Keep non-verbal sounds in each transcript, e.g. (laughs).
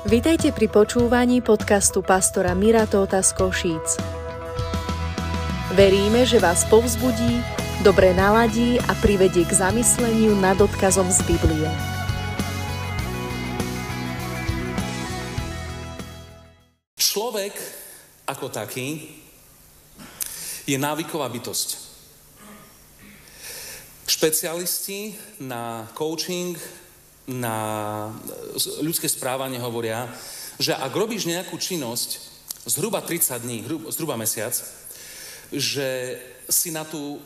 Vitajte pri počúvaní podcastu pastora Mira Tóta z Košíc. Veríme, že vás povzbudí, dobre naladí a privedie k zamysleniu nad odkazom z Biblie. Človek ako taký je návyková bytosť. Špecialisti na coaching, na ľudské správanie hovoria, že ak robíš nejakú činnosť zhruba 30 dní, zhruba mesiac, že si na tú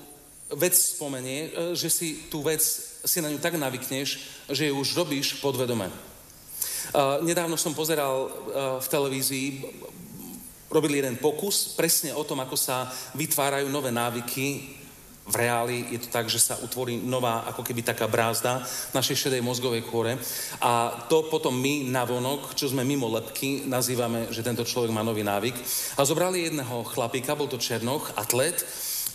vec spomenie, e, že si tú vec, si na ňu tak navykneš, že ju už robíš podvedome. Nedávno som pozeral e, v televízii, robili jeden pokus presne o tom, ako sa vytvárajú nové návyky v reáli je to tak, že sa utvorí nová, ako keby taká brázda našej šedej mozgovej kôre a to potom my na vonok, čo sme mimo lepky, nazývame, že tento človek má nový návyk. A zobrali jedného chlapíka, bol to Černoch, atlet,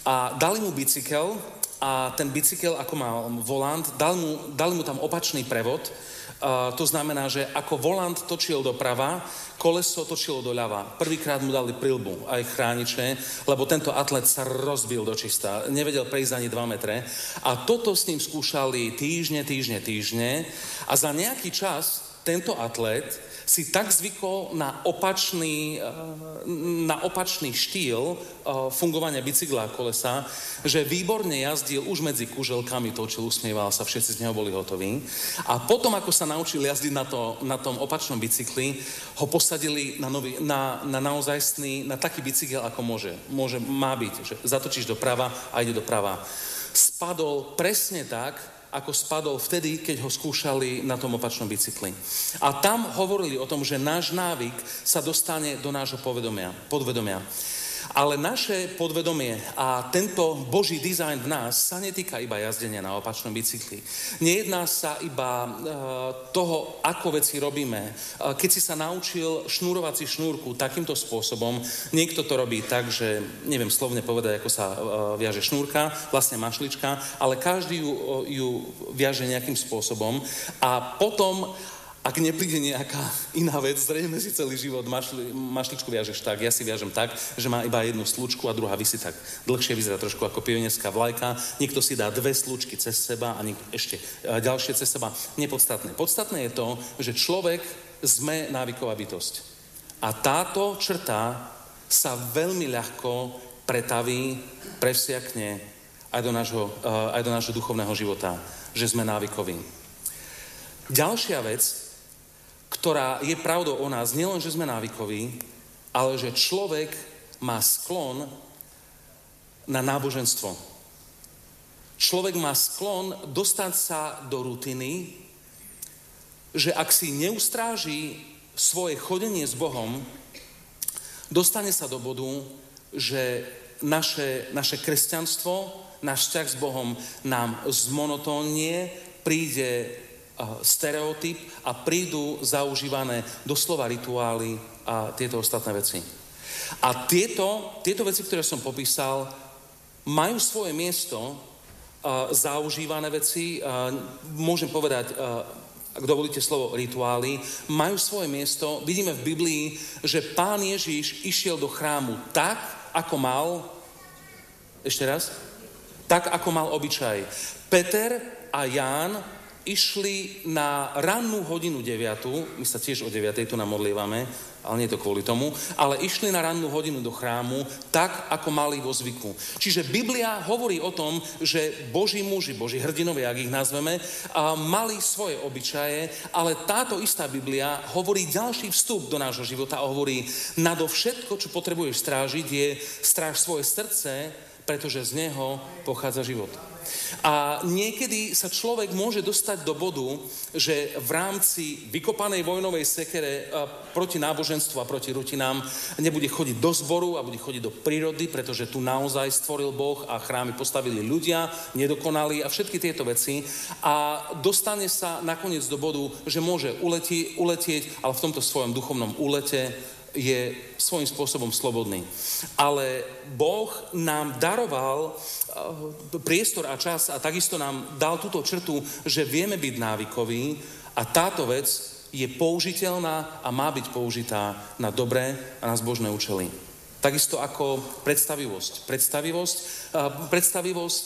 a dali mu bicykel a ten bicykel, ako mal volant, dal mu, dali mu tam opačný prevod, to znamená, že ako volant točil doprava, koleso točilo doľava. Prvýkrát mu dali prilbu, aj chrániče, lebo tento atlet sa rozbil do čista. Nevedel prejsť ani 2 metre. A toto s ním skúšali týždne, týždne, týždne. A za nejaký čas tento atlet si tak zvykol na opačný, eh, na opačný štýl eh, fungovania bicykla a kolesa, že výborne jazdil už medzi kuželkami, točil, usmieval sa, všetci z neho boli hotoví. A potom, ako sa naučil jazdiť na, to, na tom opačnom bicykli, ho posadili na, nový, na, na naozajstný, na taký bicykel, ako môže. môže má byť, že zatočíš doprava a ide doprava. Spadol presne tak, ako spadol vtedy, keď ho skúšali na tom opačnom bicykli. A tam hovorili o tom, že náš návyk sa dostane do nášho podvedomia. Ale naše podvedomie a tento Boží dizajn v nás sa netýka iba jazdenia na opačnom bicykli. Nejedná sa iba uh, toho, ako veci robíme. Uh, keď si sa naučil šnúrovať si šnúrku takýmto spôsobom, niekto to robí tak, že neviem slovne povedať, ako sa uh, viaže šnúrka, vlastne mašlička, ale každý ju, ju viaže nejakým spôsobom a potom ak nepríde nejaká iná vec, zrejme si celý život mašli, mašličku viažeš tak, ja si viažem tak, že má iba jednu slučku a druhá vysí tak dlhšie, vyzerá trošku ako pionierská vlajka, niekto si dá dve slučky cez seba a niek- ešte ďalšie cez seba. Nepodstatné. Podstatné je to, že človek sme návyková bytosť. A táto črta sa veľmi ľahko pretaví, prevsiakne aj do nášho, aj do nášho duchovného života, že sme návykoví. Ďalšia vec, ktorá je pravdou o nás, nielen, že sme návykoví, ale že človek má sklon na náboženstvo. Človek má sklon dostať sa do rutiny, že ak si neustráži svoje chodenie s Bohom, dostane sa do bodu, že naše, naše kresťanstvo, náš vzťah s Bohom nám zmonotónnie, príde stereotyp a prídu zaužívané doslova rituály a tieto ostatné veci. A tieto, tieto veci, ktoré som popísal, majú svoje miesto, zaužívané veci, môžem povedať, ak dovolíte slovo rituály, majú svoje miesto. Vidíme v Biblii, že pán Ježíš išiel do chrámu tak, ako mal, ešte raz, tak, ako mal obyčaj. Peter a Ján išli na rannú hodinu 9, my sa tiež o 9 tu namodlievame, ale nie to kvôli tomu, ale išli na rannú hodinu do chrámu tak, ako mali vo zvyku. Čiže Biblia hovorí o tom, že Boží muži, Boží hrdinovia, ak ich nazveme, mali svoje obyčaje, ale táto istá Biblia hovorí ďalší vstup do nášho života a hovorí, nado všetko, čo potrebuješ strážiť, je stráž svoje srdce, pretože z neho pochádza život. A niekedy sa človek môže dostať do bodu, že v rámci vykopanej vojnovej sekere proti náboženstvu a proti rutinám nebude chodiť do zboru a bude chodiť do prírody, pretože tu naozaj stvoril Boh a chrámy postavili ľudia, nedokonali a všetky tieto veci. A dostane sa nakoniec do bodu, že môže uletieť, uletieť ale v tomto svojom duchovnom úlete je svojím spôsobom slobodný. Ale Boh nám daroval eh, priestor a čas a takisto nám dal túto črtu, že vieme byť návykoví a táto vec je použiteľná a má byť použitá na dobré a na zbožné účely. Takisto ako predstavivosť. Predstavivosť, predstavivosť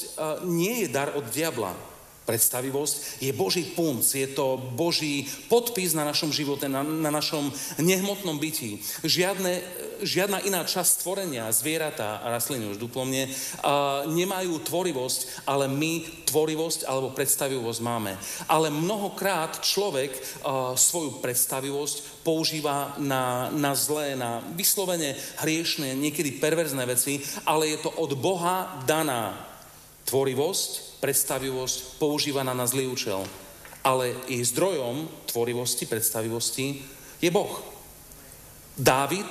nie je dar od diabla. Predstavivosť je Boží punc, je to Boží podpis na našom živote, na, na našom nehmotnom byti. Žiadne, žiadna iná časť stvorenia, zvieratá a rastliny už duplomne, uh, nemajú tvorivosť, ale my tvorivosť alebo predstavivosť máme. Ale mnohokrát človek uh, svoju predstavivosť používa na, na zlé, na vyslovene hriešne, niekedy perverzné veci, ale je to od Boha daná tvorivosť, predstavivosť používaná na zlý účel. Ale jej zdrojom tvorivosti, predstavivosti je Boh. Dávid,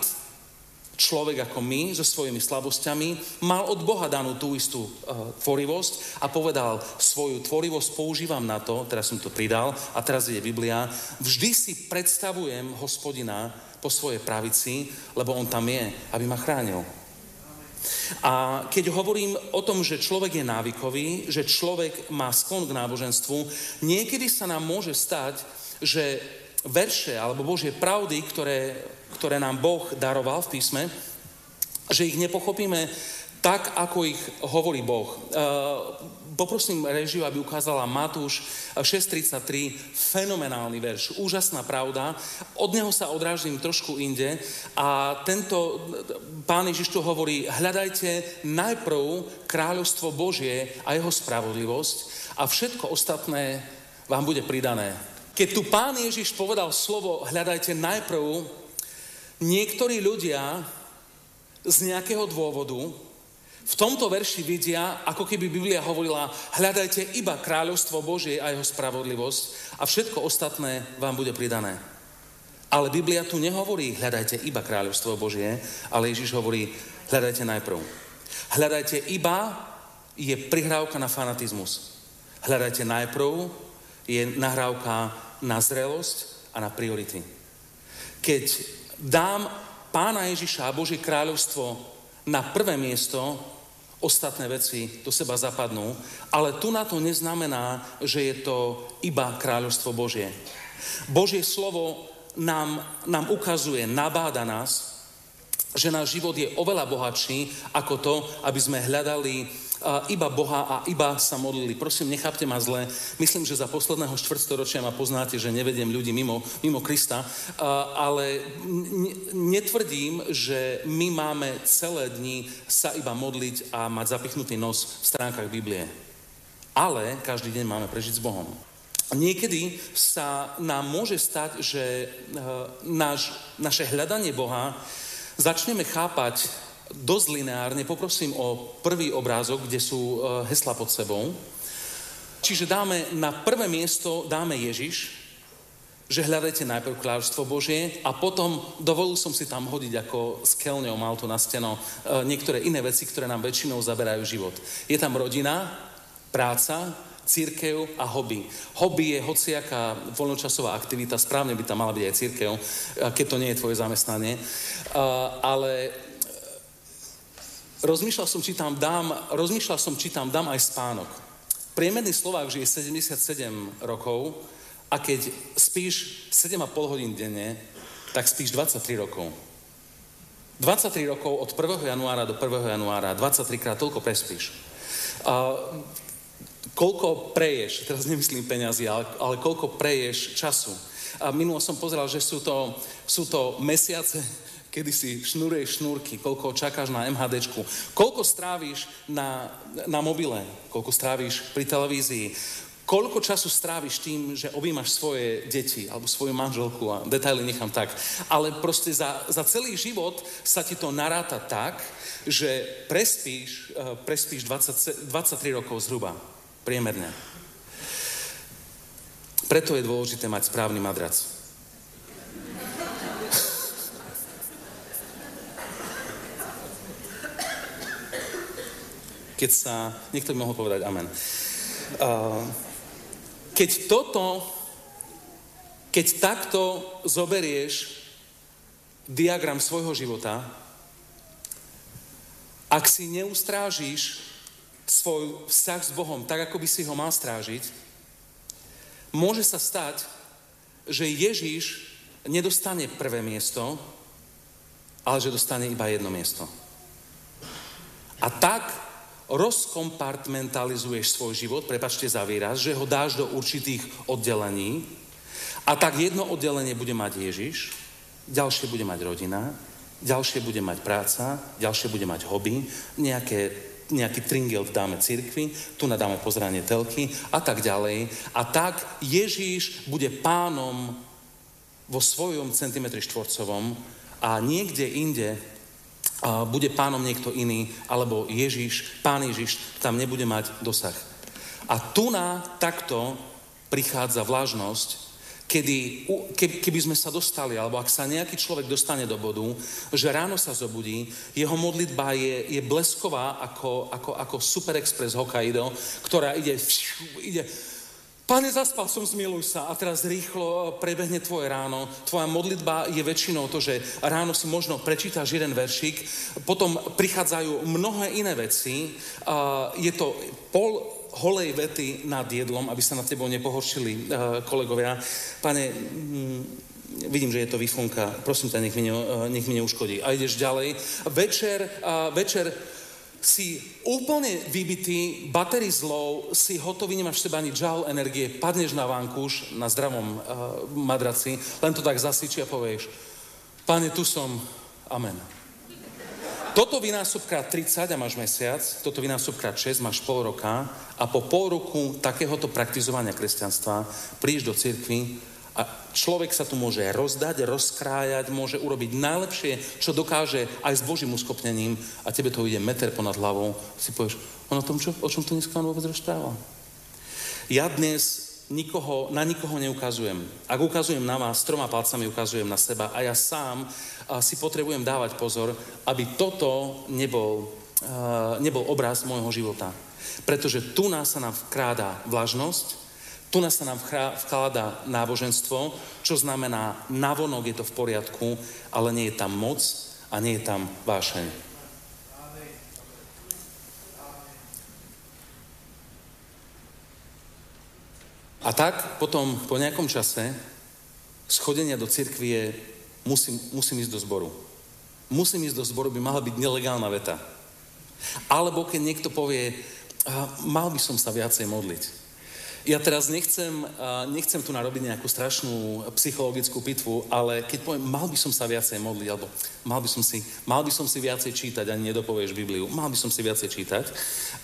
človek ako my, so svojimi slabosťami, mal od Boha danú tú istú uh, tvorivosť a povedal, svoju tvorivosť používam na to, teraz som to pridal a teraz je Biblia, vždy si predstavujem hospodina po svojej pravici, lebo on tam je, aby ma chránil. A keď hovorím o tom, že človek je návykový, že človek má sklon k náboženstvu, niekedy sa nám môže stať, že verše alebo Božie pravdy, ktoré, ktoré nám Boh daroval v písme, že ich nepochopíme tak, ako ich hovorí Boh. Uh, poprosím režiu, aby ukázala Matúš 6.33, fenomenálny verš, úžasná pravda. Od neho sa odrážim trošku inde a tento pán Ježiš tu hovorí, hľadajte najprv kráľovstvo Božie a jeho spravodlivosť a všetko ostatné vám bude pridané. Keď tu pán Ježiš povedal slovo hľadajte najprv, niektorí ľudia z nejakého dôvodu v tomto verši vidia, ako keby Biblia hovorila, hľadajte iba kráľovstvo Božie a jeho spravodlivosť a všetko ostatné vám bude pridané. Ale Biblia tu nehovorí, hľadajte iba kráľovstvo Božie, ale Ježiš hovorí, hľadajte najprv. Hľadajte iba je prihrávka na fanatizmus. Hľadajte najprv je nahrávka na zrelosť a na priority. Keď dám pána Ježiša a Božie kráľovstvo na prvé miesto, ostatné veci do seba zapadnú, ale tu na to neznamená, že je to iba kráľovstvo Božie. Božie slovo nám, nám ukazuje, nabáda nás, že náš život je oveľa bohatší ako to, aby sme hľadali iba Boha a iba sa modlili. Prosím, nechápte ma zle. Myslím, že za posledného štvrtstoročia ma poznáte, že nevediem ľudí mimo, mimo Krista, ale netvrdím, že my máme celé dni sa iba modliť a mať zapichnutý nos v stránkach Biblie. Ale každý deň máme prežiť s Bohom. Niekedy sa nám môže stať, že náš, naše hľadanie Boha začneme chápať dosť lineárne. Poprosím o prvý obrázok, kde sú e, hesla pod sebou. Čiže dáme na prvé miesto dáme Ježiš, že hľadajte najprv kráľovstvo Božie a potom dovolil som si tam hodiť ako skelňou, mal to na steno, e, niektoré iné veci, ktoré nám väčšinou zaberajú život. Je tam rodina, práca, církev a hobby. Hobby je hociaká voľnočasová aktivita, správne by tam mala byť aj církev, e, keď to nie je tvoje zamestnanie. Ale rozmýšľal som, či tam dám, rozmýšľal som, či tam dám aj spánok. Priemerný Slovák žije 77 rokov a keď spíš 7,5 hodín denne, tak spíš 23 rokov. 23 rokov od 1. januára do 1. januára, 23 krát toľko prespíš. A koľko preješ, teraz nemyslím peniazy, ale, ale koľko preješ času. A minulo som pozeral, že sú to, sú to mesiace, kedy si šnuruješ šnúrky, koľko čakáš na MHDčku, koľko stráviš na, na mobile, koľko stráviš pri televízii, koľko času stráviš tým, že objímaš svoje deti alebo svoju manželku a detaily nechám tak. Ale proste za, za celý život sa ti to naráta tak, že prespíš, uh, prespíš 20, 23 rokov zhruba, priemerne. Preto je dôležité mať správny madrac. Keď sa, niekto by mohol povedať amen. Uh, keď toto, keď takto zoberieš diagram svojho života, ak si neustrážiš svoj vzťah s Bohom tak, ako by si ho mal strážiť, môže sa stať, že Ježíš nedostane prvé miesto, ale že dostane iba jedno miesto. A tak rozkompartmentalizuješ svoj život, prepačte za výraz, že ho dáš do určitých oddelení a tak jedno oddelenie bude mať Ježiš, ďalšie bude mať rodina, ďalšie bude mať práca, ďalšie bude mať hobby, nejaké, nejaký tringel dáme cirkvi, tu nadáme pozranie telky a tak ďalej. A tak Ježíš bude pánom vo svojom centimetri štvorcovom a niekde inde bude pánom niekto iný, alebo Ježiš, pán Ježiš tam nebude mať dosah. A tu na takto prichádza vlažnosť, kedy, keby sme sa dostali, alebo ak sa nejaký človek dostane do bodu, že ráno sa zobudí, jeho modlitba je, je blesková ako, ako, ako Super Express Hokkaido, ktorá ide, ide Pane, zaspal som, zmiluj sa a teraz rýchlo prebehne tvoje ráno. Tvoja modlitba je väčšinou to, že ráno si možno prečítaš jeden veršik, potom prichádzajú mnohé iné veci. Je to pol holej vety nad jedlom, aby sa na tebou nepohoršili kolegovia. Pane, mm, vidím, že je to vyfunka, prosím ťa, nech mi, ne, nech mi neuškodí. A ideš ďalej. Večer, večer si úplne vybitý, baterí zlou, si hotový, nemáš v sebe ani džal energie, padneš na vankúš, na zdravom uh, madraci, len to tak zasiči a povieš, Pane, tu som, amen. Toto vynásob krát 30 a máš mesiac, toto vynásob krát 6 máš pol roka a po pol roku takéhoto praktizovania kresťanstva prídeš do cirkvi a človek sa tu môže rozdať, rozkrájať, môže urobiť najlepšie, čo dokáže aj s Božím uskopnením a tebe to ide meter ponad hlavou. Si povieš, on o tom, čo, o čom to dneska on vôbec rozprával? Ja dnes nikoho, na nikoho neukazujem. Ak ukazujem na vás, troma palcami ukazujem na seba a ja sám a si potrebujem dávať pozor, aby toto nebol, uh, nebol obraz môjho života. Pretože tu nás sa nám vkráda vlažnosť, tu nás sa nám vkladá náboženstvo, čo znamená, navonok je to v poriadku, ale nie je tam moc a nie je tam vášeň. A tak potom po nejakom čase schodenia do cirkvi je musím, musím ísť do zboru. Musím ísť do zboru by mala byť nelegálna veta. Alebo keď niekto povie, mal by som sa viacej modliť. Ja teraz nechcem, nechcem tu narobiť nejakú strašnú psychologickú pitvu, ale keď poviem, mal by som sa viacej modliť, alebo mal by som si, mal by som si viacej čítať, ani nedopovieš Bibliu, mal by som si viacej čítať.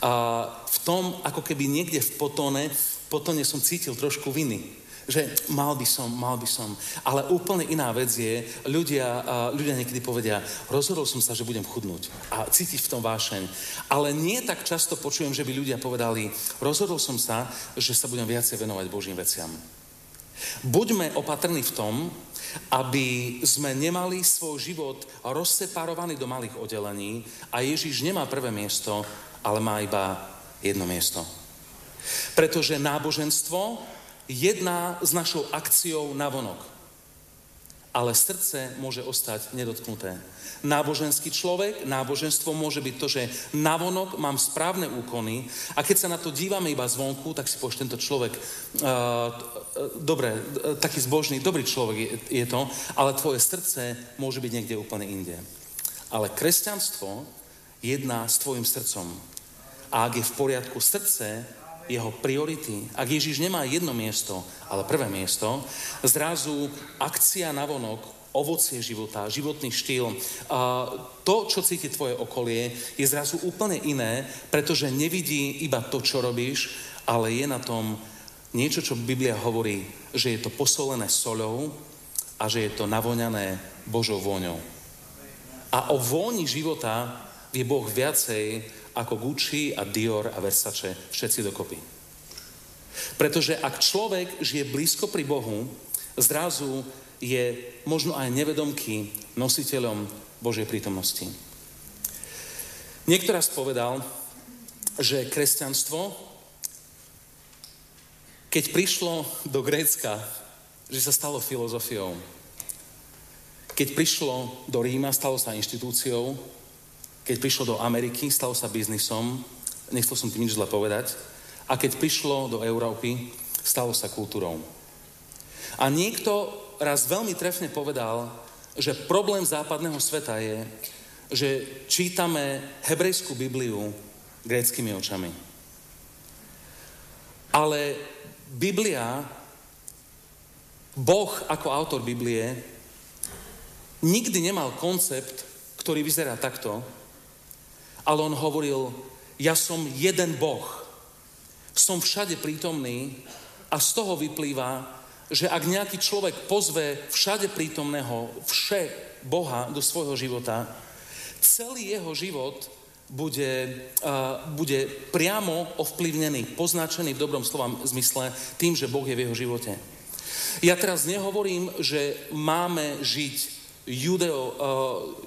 A v tom, ako keby niekde v potone, potone som cítil trošku viny že mal by som, mal by som. Ale úplne iná vec je, ľudia, ľudia niekedy povedia, rozhodol som sa, že budem chudnúť a cítiť v tom vášeň. Ale nie tak často počujem, že by ľudia povedali, rozhodol som sa, že sa budem viacej venovať Božím veciam. Buďme opatrní v tom, aby sme nemali svoj život rozseparovaný do malých oddelení a Ježiš nemá prvé miesto, ale má iba jedno miesto. Pretože náboženstvo jedná s našou akciou na vonok. Ale srdce môže ostať nedotknuté. Náboženský človek, náboženstvo môže byť to, že navonok mám správne úkony a keď sa na to dívame iba zvonku, tak si povieš, tento človek, uh, dobre, uh, taký zbožný, dobrý človek je, je to, ale tvoje srdce môže byť niekde úplne inde. Ale kresťanstvo jedná s tvojim srdcom. A ak je v poriadku srdce, jeho priority, ak Ježiš nemá jedno miesto, ale prvé miesto, zrazu akcia na vonok, ovocie života, životný štýl, to, čo cíti tvoje okolie, je zrazu úplne iné, pretože nevidí iba to, čo robíš, ale je na tom niečo, čo Biblia hovorí, že je to posolené soľou a že je to navoňané Božou vôňou. A o vôni života vie Boh viacej, ako Gucci a Dior a Versace všetci dokopy. Pretože ak človek žije blízko pri Bohu, zrazu je možno aj nevedomký nositeľom Božej prítomnosti. Niekto raz povedal, že kresťanstvo, keď prišlo do Grécka, že sa stalo filozofiou. Keď prišlo do Ríma, stalo sa inštitúciou, keď prišlo do Ameriky, stalo sa biznisom, nechcel som tým nič zle povedať, a keď prišlo do Európy, stalo sa kultúrou. A niekto raz veľmi trefne povedal, že problém západného sveta je, že čítame hebrejskú Bibliu gréckými očami. Ale Biblia, Boh ako autor Biblie, nikdy nemal koncept, ktorý vyzerá takto, ale on hovoril, ja som jeden Boh, som všade prítomný a z toho vyplýva, že ak nejaký človek pozve všade prítomného vše Boha do svojho života, celý jeho život bude, uh, bude priamo ovplyvnený, poznačený v dobrom slovom zmysle tým, že Boh je v jeho živote. Ja teraz nehovorím, že máme žiť judeo, uh,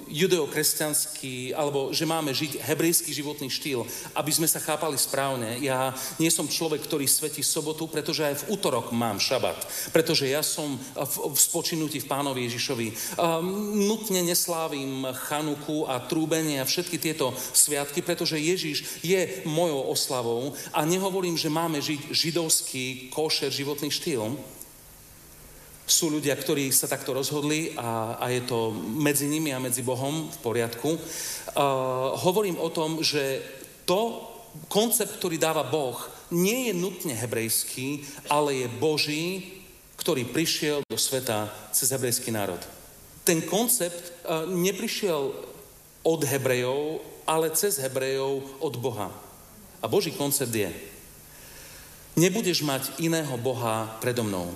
judeokresťanský, alebo že máme žiť hebrejský životný štýl, aby sme sa chápali správne. Ja nie som človek, ktorý svetí sobotu, pretože aj v útorok mám šabat, pretože ja som v, v spočinutí v pánovi Ježišovi. Um, nutne neslávim chanuku a trúbenie a všetky tieto sviatky, pretože Ježiš je mojou oslavou a nehovorím, že máme žiť židovský košer životný štýl, sú ľudia, ktorí sa takto rozhodli a, a je to medzi nimi a medzi Bohom v poriadku. Uh, hovorím o tom, že to koncept, ktorý dáva Boh, nie je nutne hebrejský, ale je Boží, ktorý prišiel do sveta cez hebrejský národ. Ten koncept uh, neprišiel od Hebrejov, ale cez Hebrejov od Boha. A Boží koncept je, nebudeš mať iného Boha predo mnou.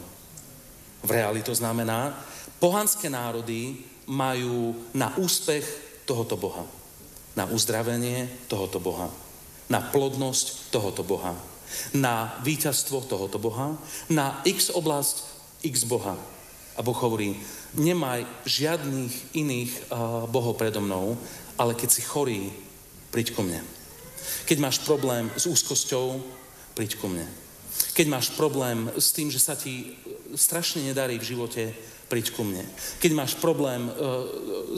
V reáli to znamená, pohanské národy majú na úspech tohoto Boha, na uzdravenie tohoto Boha, na plodnosť tohoto Boha, na víťazstvo tohoto Boha, na x oblasť x Boha. A Boh hovorí, nemaj žiadnych iných uh, bohov predo mnou, ale keď si chorý, príď ku mne. Keď máš problém s úzkosťou, príď ku mne. Keď máš problém s tým, že sa ti strašne nedarí v živote, príď ku mne. Keď máš problém e,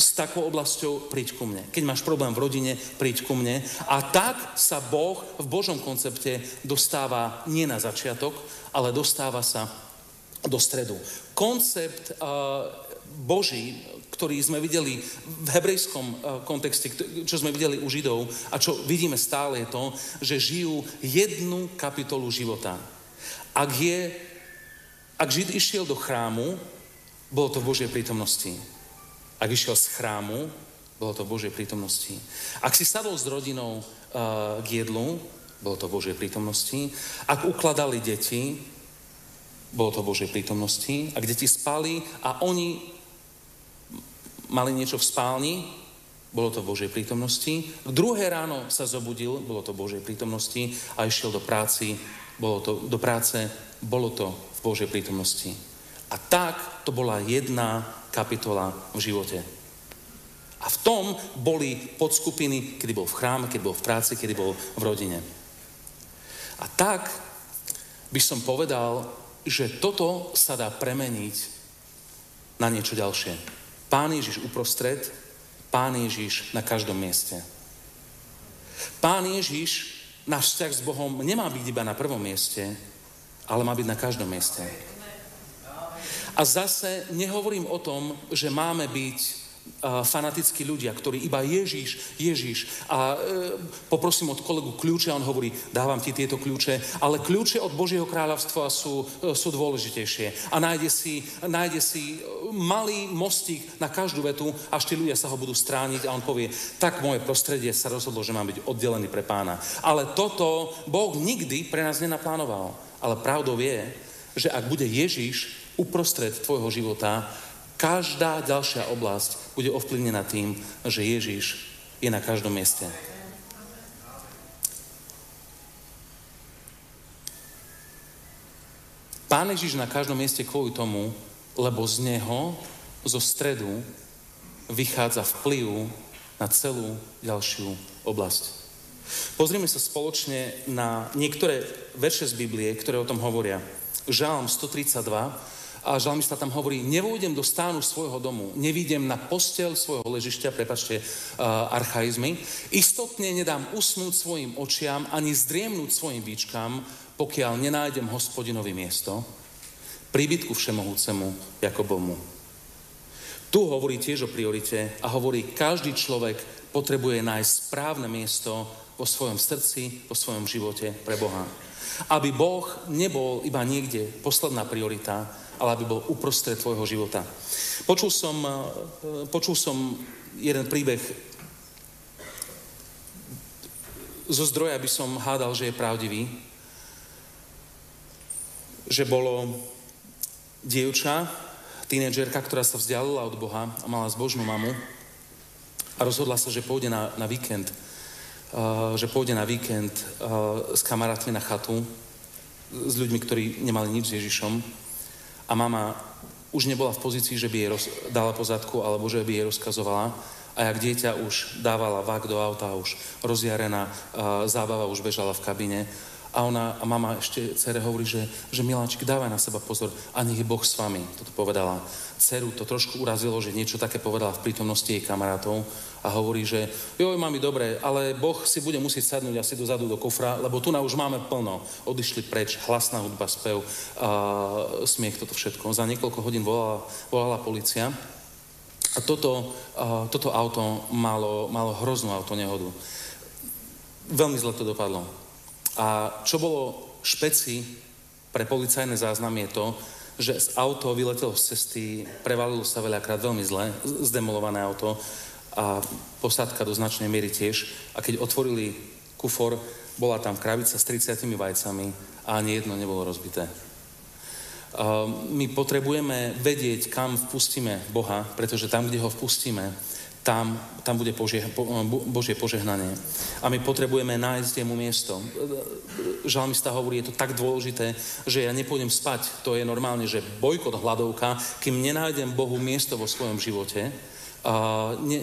s takou oblasťou, príď ku mne. Keď máš problém v rodine, príď ku mne. A tak sa Boh v Božom koncepte dostáva nie na začiatok, ale dostáva sa do stredu. Koncept e, Boží, ktorý sme videli v hebrejskom e, kontexte, čo sme videli u Židov a čo vidíme stále je to, že žijú jednu kapitolu života. Ak je ak Žid išiel do chrámu, bolo to v Božej prítomnosti. Ak išiel z chrámu, bolo to v Božej prítomnosti. Ak si sadol s rodinou uh, k jedlu, bolo to v Božej prítomnosti. Ak ukladali deti, bolo to v Božej prítomnosti. Ak deti spali a oni mali niečo v spálni, bolo to v Božej prítomnosti. K druhé ráno sa zobudil, bolo to v Božej prítomnosti a išiel do práci, bolo to, do práce, bolo to v Božej prítomnosti. A tak to bola jedna kapitola v živote. A v tom boli podskupiny, kedy bol v chráme, keď bol v práci, kedy bol v rodine. A tak by som povedal, že toto sa dá premeniť na niečo ďalšie. Pán Ježiš uprostred, Pán Ježiš na každom mieste. Pán Ježiš, náš vzťah s Bohom nemá byť iba na prvom mieste, ale má byť na každom mieste. A zase nehovorím o tom, že máme byť fanatickí ľudia, ktorí iba Ježiš, Ježiš. A uh, poprosím od kolegu kľúče, on hovorí, dávam ti tieto kľúče, ale kľúče od Božieho kráľovstva sú, uh, sú dôležitejšie. A nájde si, nájde si malý mostík na každú vetu, až tí ľudia sa ho budú strániť a on povie, tak moje prostredie sa rozhodlo, že mám byť oddelený pre pána. Ale toto Boh nikdy pre nás nenaplánoval. Ale pravdou je, že ak bude Ježiš uprostred tvojho života, každá ďalšia oblasť bude ovplyvnená tým, že Ježiš je na každom mieste. Pán Ježiš na každom mieste kvôli tomu, lebo z Neho, zo stredu, vychádza vplyv na celú ďalšiu oblasť. Pozrime sa spoločne na niektoré verše z Biblie, ktoré o tom hovoria. Žálm 132 a žalmista tam hovorí, nevôjdem do stánu svojho domu, nevídem na postel svojho ležišťa, prepačte uh, archaizmy, istotne nedám usnúť svojim očiam ani zdriemnúť svojim výčkam, pokiaľ nenájdem hospodinovi miesto. príbytku všemohúcemu Jakobomu. Tu hovorí tiež o priorite a hovorí, každý človek potrebuje nájsť správne miesto vo svojom srdci, vo svojom živote pre Boha. Aby Boh nebol iba niekde posledná priorita, ale aby bol uprostred tvojho života. Počul som, eh, počul som jeden príbeh zo zdroja by som hádal, že je pravdivý, že bolo dievča, tínedžerka, ktorá sa vzdialila od Boha a mala zbožnú mamu a rozhodla sa, že pôjde na, na víkend, uh, že pôjde na víkend uh, s kamarátmi na chatu, s ľuďmi, ktorí nemali nič s Ježišom. A mama už nebola v pozícii, že by jej roz, dala pozadku alebo že by jej rozkazovala. A jak dieťa už dávala vák do auta, už rozjarená uh, zábava už bežala v kabine a ona, a mama ešte cere hovorí, že, že Miláčik, dávaj na seba pozor a nech je Boh s vami. Toto povedala. Ceru to trošku urazilo, že niečo také povedala v prítomnosti jej kamarátov a hovorí, že joj, mami, dobre, ale Boh si bude musieť sadnúť asi dozadu do kofra, lebo tu na už máme plno. Odišli preč, hlasná hudba, spev, a smiech, toto všetko. Za niekoľko hodín volala, volala policia a toto, a toto auto malo, malo hroznú autonehodu. Veľmi zle to dopadlo. A čo bolo špeci pre policajné záznamy je to, že z auto vyletelo z cesty, prevalilo sa veľakrát veľmi zle, zdemolované auto a posádka do značnej miery tiež. A keď otvorili kufor, bola tam krabica s 30 vajcami a ani jedno nebolo rozbité. My potrebujeme vedieť, kam vpustíme Boha, pretože tam, kde ho vpustíme, tam, tam bude Božie, Božie požehnanie. A my potrebujeme nájsť jemu miesto. Žalmista hovorí, je to tak dôležité, že ja nepôjdem spať. To je normálne, že bojkot, hladovka, kým nenájdem Bohu miesto vo svojom živote, a ne,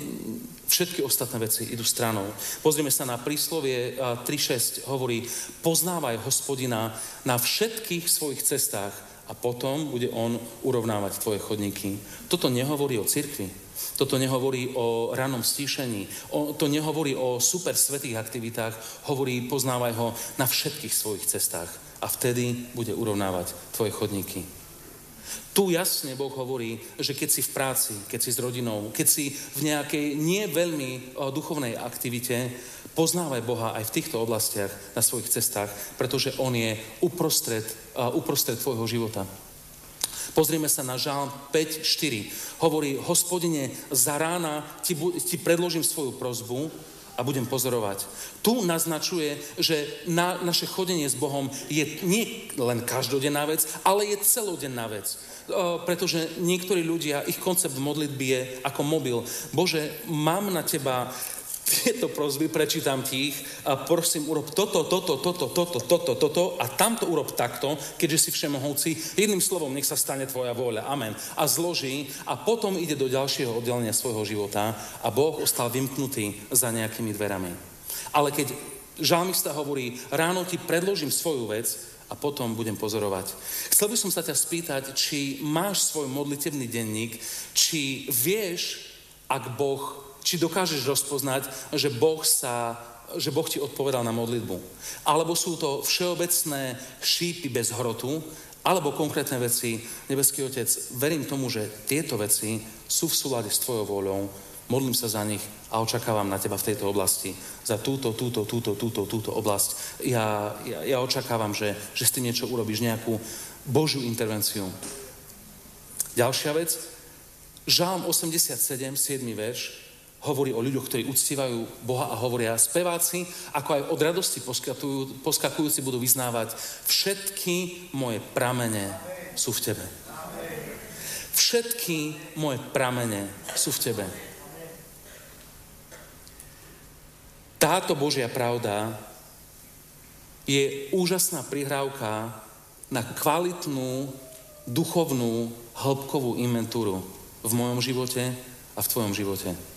všetky ostatné veci idú stranou. Pozrieme sa na príslovie 3.6, hovorí, poznávaj hospodina na všetkých svojich cestách a potom bude on urovnávať tvoje chodníky. Toto nehovorí o cirkvi. Toto nehovorí o ranom stíšení. O, to nehovorí o super svetých aktivitách. Hovorí, poznávaj ho na všetkých svojich cestách. A vtedy bude urovnávať tvoje chodníky. Tu jasne Boh hovorí, že keď si v práci, keď si s rodinou, keď si v nejakej nie veľmi duchovnej aktivite, poznávaj Boha aj v týchto oblastiach na svojich cestách, pretože On je uprostred, uprostred tvojho života. Pozrieme sa na Žálm 5.4. Hovorí, hospodine, za rána ti, ti predložím svoju prozbu a budem pozorovať. Tu naznačuje, že na, naše chodenie s Bohom je nie len každodenná vec, ale je celodenná vec. O, pretože niektorí ľudia, ich koncept modlitby je ako mobil. Bože, mám na teba tieto prozby, prečítam ti ich a prosím, urob toto, toto, toto, toto, toto, toto a tamto urob takto, keďže si všemohúci. Jedným slovom, nech sa stane tvoja vôľa. Amen. A zloží a potom ide do ďalšieho oddelenia svojho života a Boh ostal vymknutý za nejakými dverami. Ale keď žalmista hovorí, ráno ti predložím svoju vec, a potom budem pozorovať. Chcel by som sa ťa spýtať, či máš svoj modlitevný denník, či vieš, ak Boh či dokážeš rozpoznať, že Boh sa že Boh ti odpovedal na modlitbu. Alebo sú to všeobecné šípy bez hrotu, alebo konkrétne veci, nebeský Otec, verím tomu, že tieto veci sú v súlade s Tvojou voľou, modlím sa za nich a očakávam na Teba v tejto oblasti. Za túto, túto, túto, túto, túto oblasť. Ja, ja, ja očakávam, že, že s niečo urobíš, nejakú Božiu intervenciu. Ďalšia vec, Žálm 87, 7. verš, hovorí o ľuďoch, ktorí uctievajú Boha a hovoria speváci, ako aj od radosti poskakujúci budú vyznávať všetky moje pramene sú v Tebe. Všetky moje pramene sú v Tebe. Táto Božia pravda je úžasná prihrávka na kvalitnú, duchovnú, hĺbkovú inventúru v mojom živote a v tvojom živote.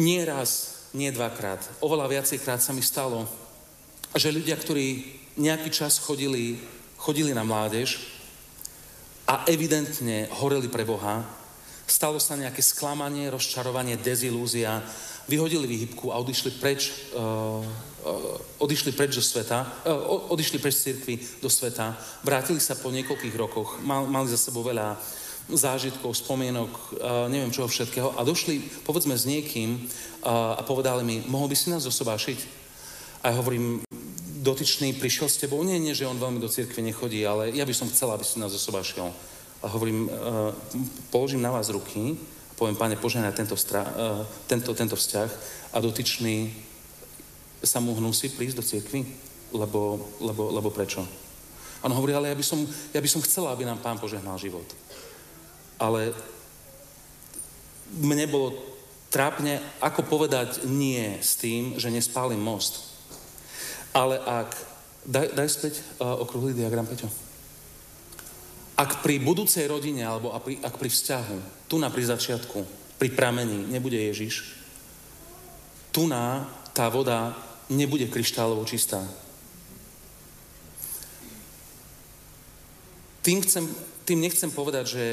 Nie raz, nie dvakrát, oveľa viacejkrát sa mi stalo, že ľudia, ktorí nejaký čas chodili, chodili na mládež a evidentne horeli pre Boha, stalo sa nejaké sklamanie, rozčarovanie, dezilúzia, vyhodili výhybku a odišli preč, uh, uh, odišli preč do sveta, uh, odišli preč z cirkvi do sveta, vrátili sa po niekoľkých rokoch, mal, mali za sebou veľa zážitkov, spomienok, uh, neviem čoho všetkého a došli, povedzme, s niekým uh, a povedali mi, mohol by si nás zosobášiť? A ja hovorím, dotyčný prišiel s tebou, nie, nie, že on veľmi do cirkvi nechodí, ale ja by som chcela, aby si nás zosobášil a hovorím, uh, položím na vás ruky poviem, páne, požehnaj tento, stra, tento, tento vzťah a dotyčný sa mu hnusí prísť do cirkvi, lebo, lebo, lebo prečo? A on hovorí, ale ja by, som, ja by som chcela, aby nám pán požehnal život. Ale mne bolo trápne, ako povedať nie s tým, že nespálim most. Ale ak... Daj, daj späť uh, okrúhly diagram, Peťo. Ak pri budúcej rodine, alebo pri, ak pri vzťahu, tu na pri začiatku, pri pramení nebude Ježiš, tu na tá voda nebude kryštálovo čistá. Tým, chcem, tým nechcem povedať, že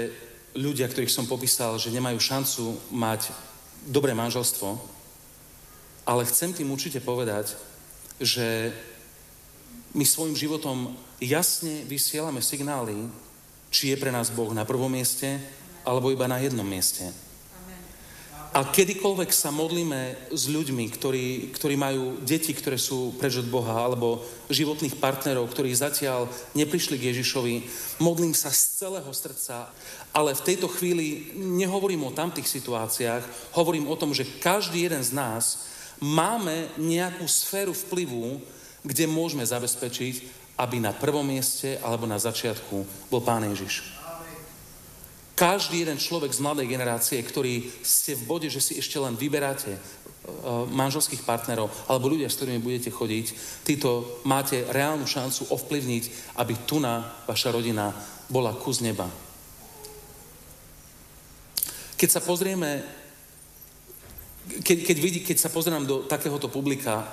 ľudia, ktorých som popísal, že nemajú šancu mať dobré manželstvo, ale chcem tým určite povedať, že my svojim životom jasne vysielame signály, či je pre nás Boh na prvom mieste, alebo iba na jednom mieste. A kedykoľvek sa modlíme s ľuďmi, ktorí, ktorí majú deti, ktoré sú preč od Boha, alebo životných partnerov, ktorí zatiaľ neprišli k Ježišovi, modlím sa z celého srdca, ale v tejto chvíli nehovorím o tamtých situáciách, hovorím o tom, že každý jeden z nás máme nejakú sféru vplyvu, kde môžeme zabezpečiť, aby na prvom mieste alebo na začiatku bol Pán Ježiš. Každý jeden človek z mladej generácie, ktorý ste v bode, že si ešte len vyberáte uh, manželských partnerov alebo ľudia, s ktorými budete chodiť, títo máte reálnu šancu ovplyvniť, aby tu na vaša rodina bola kus neba. Keď sa pozrieme, keď, keď, vidí, keď sa pozriem do takéhoto publika,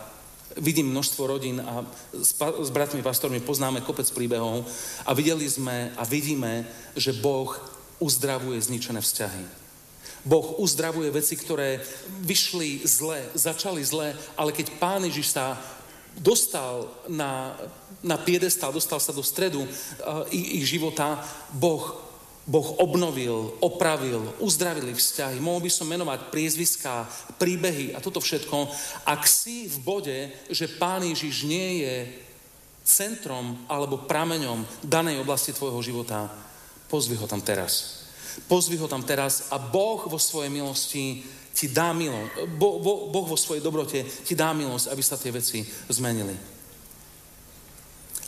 vidím množstvo rodín a s, s bratmi pastormi poznáme kopec príbehov a videli sme a vidíme, že Boh uzdravuje zničené vzťahy. Boh uzdravuje veci, ktoré vyšli zle, začali zle, ale keď Pán Ježiš sa dostal na, na piedestal, dostal sa do stredu uh, ich, ich života, Boh Boh obnovil, opravil, uzdravili vzťahy. Mohol by som menovať priezviská, príbehy a toto všetko. Ak si v bode, že Pán Ježiš nie je centrom alebo prameňom danej oblasti tvojho života, pozvi ho tam teraz. Pozvi ho tam teraz a Boh vo svojej milosti ti dá milosť. Bo, bo, boh vo svojej dobrote ti dá milosť, aby sa tie veci zmenili.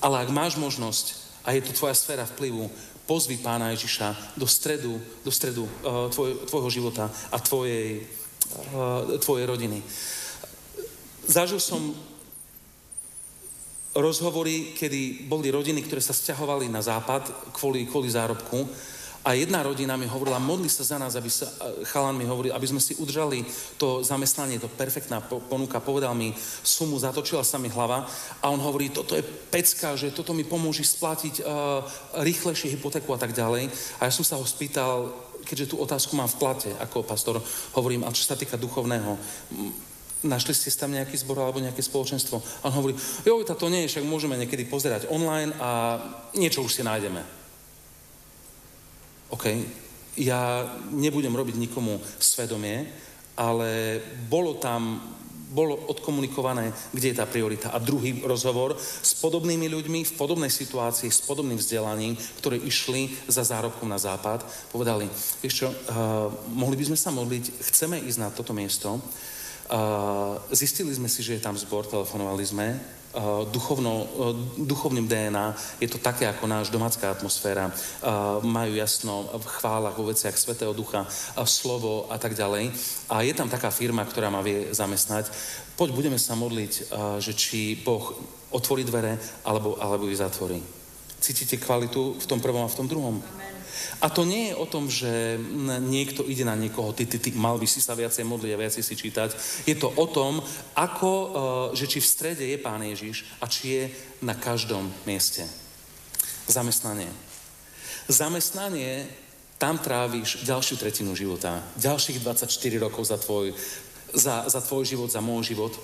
Ale ak máš možnosť a je to tvoja sféra vplyvu, pozvi pána Ježiša do stredu, do stredu uh, tvoj, tvojho života a tvojej, uh, tvojej rodiny. Zažil som rozhovory, kedy boli rodiny, ktoré sa stiahovali na západ kvôli, kvôli zárobku. A jedna rodina mi hovorila, modli sa za nás, aby sa, chalan mi hovoril, aby sme si udržali to zamestnanie, to perfektná ponuka, povedal mi sumu, zatočila sa mi hlava. A on hovorí, toto je pecka, že toto mi pomôže splatiť uh, rýchlejšie hypotéku a tak ďalej. A ja som sa ho spýtal, keďže tú otázku mám v plate ako pastor, hovorím, a čo sa týka duchovného, našli ste tam nejaký zbor alebo nejaké spoločenstvo? A on hovorí, jo, to nie je, však môžeme niekedy pozerať online a niečo už si nájdeme. OK, ja nebudem robiť nikomu svedomie, ale bolo tam, bolo odkomunikované, kde je tá priorita. A druhý rozhovor s podobnými ľuďmi v podobnej situácii, s podobným vzdelaním, ktorí išli za zárobkom na západ, povedali, vieš čo, uh, mohli by sme sa modliť, chceme ísť na toto miesto, zistili sme si, že je tam zbor, telefonovali sme, Eh, duchovno, eh, duchovným DNA. Je to také ako náš domácká atmosféra. Eh, majú jasno v chválach, vo veciach Svetého Ducha, slovo a tak ďalej. A je tam taká firma, ktorá ma vie zamestnať. Poď, budeme sa modliť, že či Boh otvorí dvere, alebo, alebo ich zatvorí. Cítite kvalitu v tom prvom a v tom druhom? A to nie je o tom, že niekto ide na niekoho, ty, ty, ty, mal by si sa viacej modliť a viacej si čítať. Je to o tom, ako, e, že či v strede je Pán Ježiš a či je na každom mieste. Zamestnanie. Zamestnanie tam tráviš ďalšiu tretinu života, ďalších 24 rokov za tvoj, za, za tvoj život, za môj život.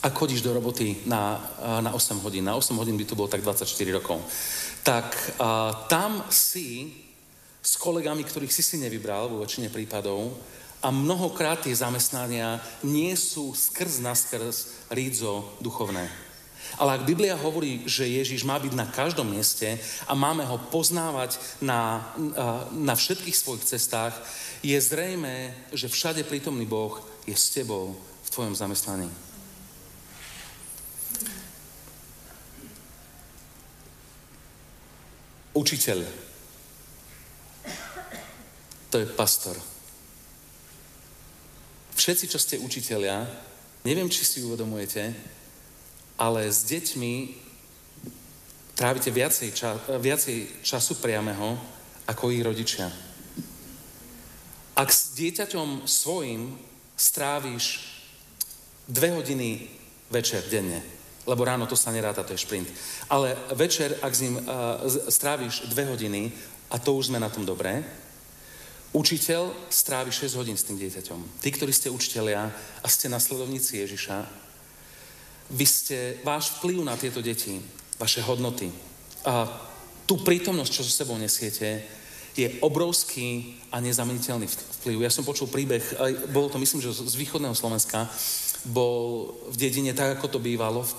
A chodíš do roboty na, na 8 hodín, na 8 hodín by to bolo tak 24 rokov. Tak a, tam si s kolegami, ktorých si si nevybral vo väčšine prípadov a mnohokrát tie zamestnania nie sú skrz na skrz rídzo duchovné. Ale ak Biblia hovorí, že Ježiš má byť na každom mieste a máme ho poznávať na, na všetkých svojich cestách, je zrejme, že všade prítomný Boh je s tebou v tvojom zamestnaní. Učiteľ. To je pastor. Všetci, čo ste učiteľia, neviem, či si uvedomujete, ale s deťmi trávite viacej, ča, viacej času priameho ako ich rodičia. Ak s dieťaťom svojim stráviš dve hodiny večer denne, lebo ráno to sa neráta, to je šprint, ale večer, ak s ním uh, stráviš dve hodiny, a to už sme na tom dobré, učiteľ strávi 6 hodín s tým dieťaťom. Tí, ktorí ste učiteľia a ste nasledovníci Ježiša, vy ste, váš vplyv na tieto deti, vaše hodnoty a tú prítomnosť, čo so sebou nesiete, je obrovský a nezameniteľný vplyv. Ja som počul príbeh, bolo to myslím, že z východného Slovenska, bol v dedine tak, ako to bývalo v, uh,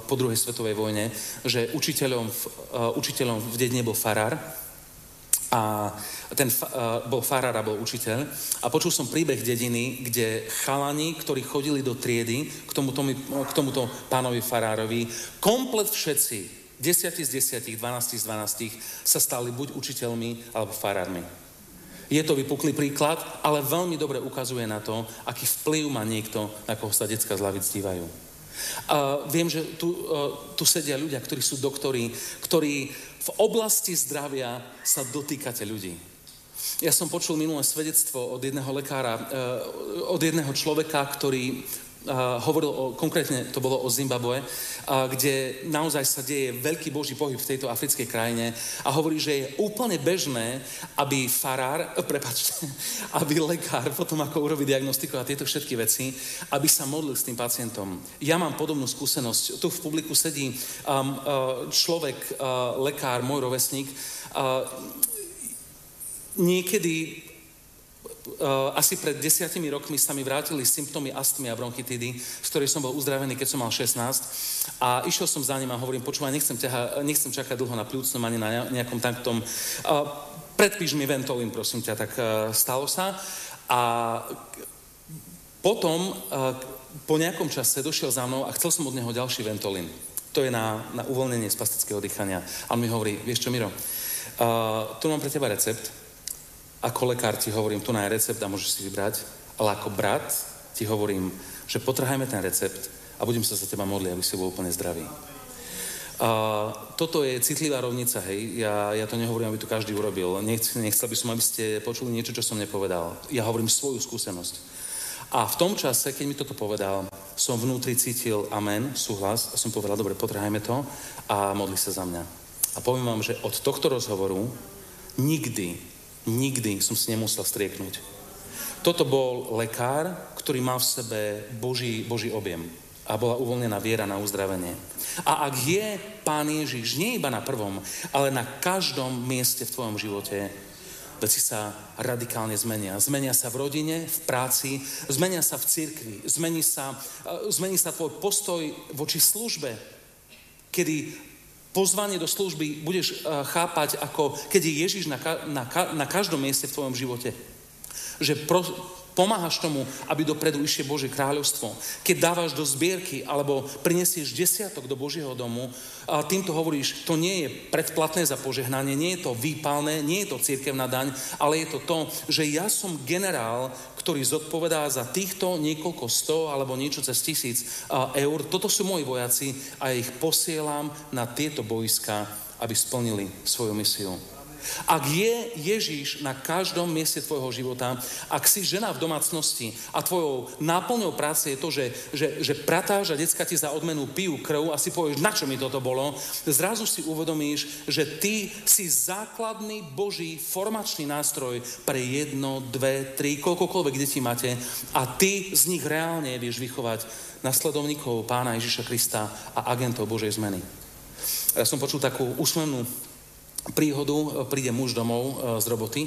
po druhej svetovej vojne, že učiteľom v, uh, učiteľom v dedine bol farár a ten uh, bol farár a bol učiteľ. A počul som príbeh dediny, kde chalani, ktorí chodili do triedy k tomuto, k tomuto pánovi farárovi, komplet všetci, desiatí z desiatich, dvanácti z dvanáctich, sa stali buď učiteľmi, alebo farármi. Je to vypuklý príklad, ale veľmi dobre ukazuje na to, aký vplyv má niekto, na koho sa detská z lavic dívajú. Uh, viem, že tu, uh, tu sedia ľudia, ktorí sú doktori, ktorí v oblasti zdravia sa dotýkate ľudí. Ja som počul minulé svedectvo od jedného lekára, uh, od jedného človeka, ktorý hovoril o, konkrétne to bolo o Zimbabwe, kde naozaj sa deje veľký boží pohyb v tejto africkej krajine a hovorí, že je úplne bežné, aby farár, (laughs) prepačte, aby lekár potom ako urobí diagnostiku a tieto všetky veci, aby sa modlil s tým pacientom. Ja mám podobnú skúsenosť. Tu v publiku sedí um, uh, človek, uh, lekár, môj rovesník, uh, niekedy asi pred desiatimi rokmi sa mi vrátili symptómy astmy a bronchitidy, z ktorých som bol uzdravený, keď som mal 16. A išiel som za ním a hovorím, počúvaj, nechcem, ťaha, nechcem čakať dlho na pľúcnom ani na nejakom taktom. Uh, predpíš mi Ventolin, prosím ťa. Tak uh, stalo sa. A potom, po nejakom čase došiel za mnou a chcel som od neho ďalší Ventolin. To je na, na uvoľnenie spastického dýchania. A on mi hovorí, vieš čo, Miro, uh, tu mám pre teba recept, ako lekár ti hovorím, tu je recept a môžeš si vybrať, ale ako brat ti hovorím, že potrhajme ten recept a budem sa za teba modliť, aby si bol úplne zdravý. A toto je citlivá rovnica, hej. Ja, ja to nehovorím, aby to každý urobil. Nech, nechcel by som, aby ste počuli niečo, čo som nepovedal. Ja hovorím svoju skúsenosť. A v tom čase, keď mi toto povedal, som vnútri cítil amen, súhlas, a som povedal, dobre, potrhajme to a modli sa za mňa. A poviem vám, že od tohto rozhovoru nikdy Nikdy som si nemusel strieknúť. Toto bol lekár, ktorý mal v sebe Boží, Boží objem a bola uvoľnená viera na uzdravenie. A ak je Pán Ježiš nie iba na prvom, ale na každom mieste v tvojom živote, veci sa radikálne zmenia. Zmenia sa v rodine, v práci, zmenia sa v cirkvi, zmení sa, e, zmení sa tvoj postoj voči službe, kedy pozvanie do služby budeš uh, chápať ako, keď je Ježiš na, na, na každom mieste v tvojom živote. Že pro, pomáhaš tomu, aby dopredu išie Božie kráľovstvo. Keď dávaš do zbierky alebo prinesieš desiatok do Božieho domu, a týmto hovoríš, to nie je predplatné za požehnanie, nie je to výpalné, nie je to církevná daň, ale je to to, že ja som generál, ktorý zodpovedá za týchto niekoľko sto alebo niečo cez tisíc eur. Toto sú moji vojaci a ich posielam na tieto boiska, aby splnili svoju misiu. Ak je Ježíš na každom mieste tvojho života, ak si žena v domácnosti a tvojou náplňou práce je to, že, že, že pratáš a decka ti za odmenu pijú krv a si povieš, na čo mi toto bolo, zrazu si uvedomíš, že ty si základný Boží formačný nástroj pre jedno, dve, tri, koľkokoľvek detí máte a ty z nich reálne vieš vychovať nasledovníkov pána Ježiša Krista a agentov Božej zmeny. Ja som počul takú úsmevnú príhodu, príde muž domov e, z roboty,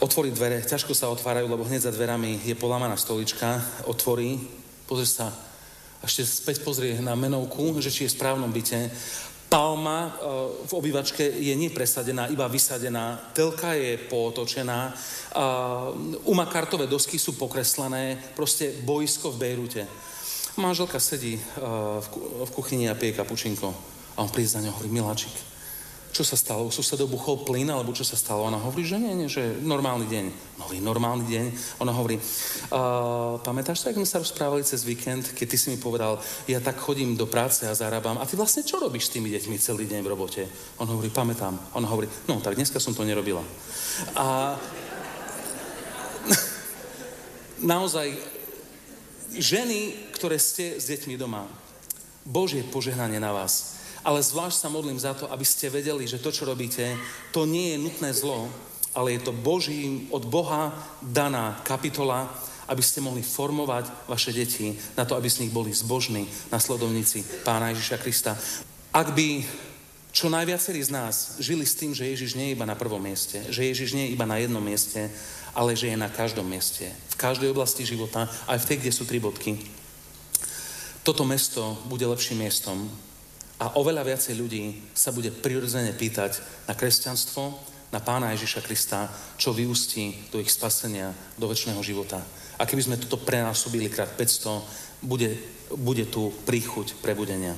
otvorí dvere, ťažko sa otvárajú, lebo hneď za dverami je polamaná stolička, otvorí, pozrie sa, ešte späť pozrie na menovku, že či je v správnom byte. Palma e, v obývačke je nepresadená, iba vysadená, telka je potočená, umakartové dosky sú pokreslené, proste boisko v Bejrute. Manželka sedí e, v kuchyni a pije kapučinko. A on príde za ňou hovorí, miláčik, čo sa stalo? U susedov buchol plyn, alebo čo sa stalo? Ona hovorí, že nie, nie, že normálny deň. No hovorí, normálny deň. Ona hovorí, uh, pamätáš sa, ako sme sa rozprávali cez víkend, keď ty si mi povedal, ja tak chodím do práce a zarábam. A ty vlastne čo robíš s tými deťmi celý deň v robote? On hovorí, pamätám. Ona hovorí, no tak dneska som to nerobila. A (laughs) naozaj, ženy, ktoré ste s deťmi doma, Božie požehnanie na vás ale zvlášť sa modlím za to, aby ste vedeli, že to, čo robíte, to nie je nutné zlo, ale je to Boží, od Boha daná kapitola, aby ste mohli formovať vaše deti na to, aby z nich boli zbožní nasledovníci Pána Ježiša Krista. Ak by čo najviacerí z nás žili s tým, že Ježiš nie je iba na prvom mieste, že Ježiš nie je iba na jednom mieste, ale že je na každom mieste, v každej oblasti života, aj v tej, kde sú tri bodky. Toto mesto bude lepším miestom, a oveľa viacej ľudí sa bude prirodzene pýtať na kresťanstvo, na pána Ježiša Krista, čo vyústí do ich spasenia, do väčšného života. A keby sme toto prenásobili krát 500, bude, bude tu príchuť prebudenia.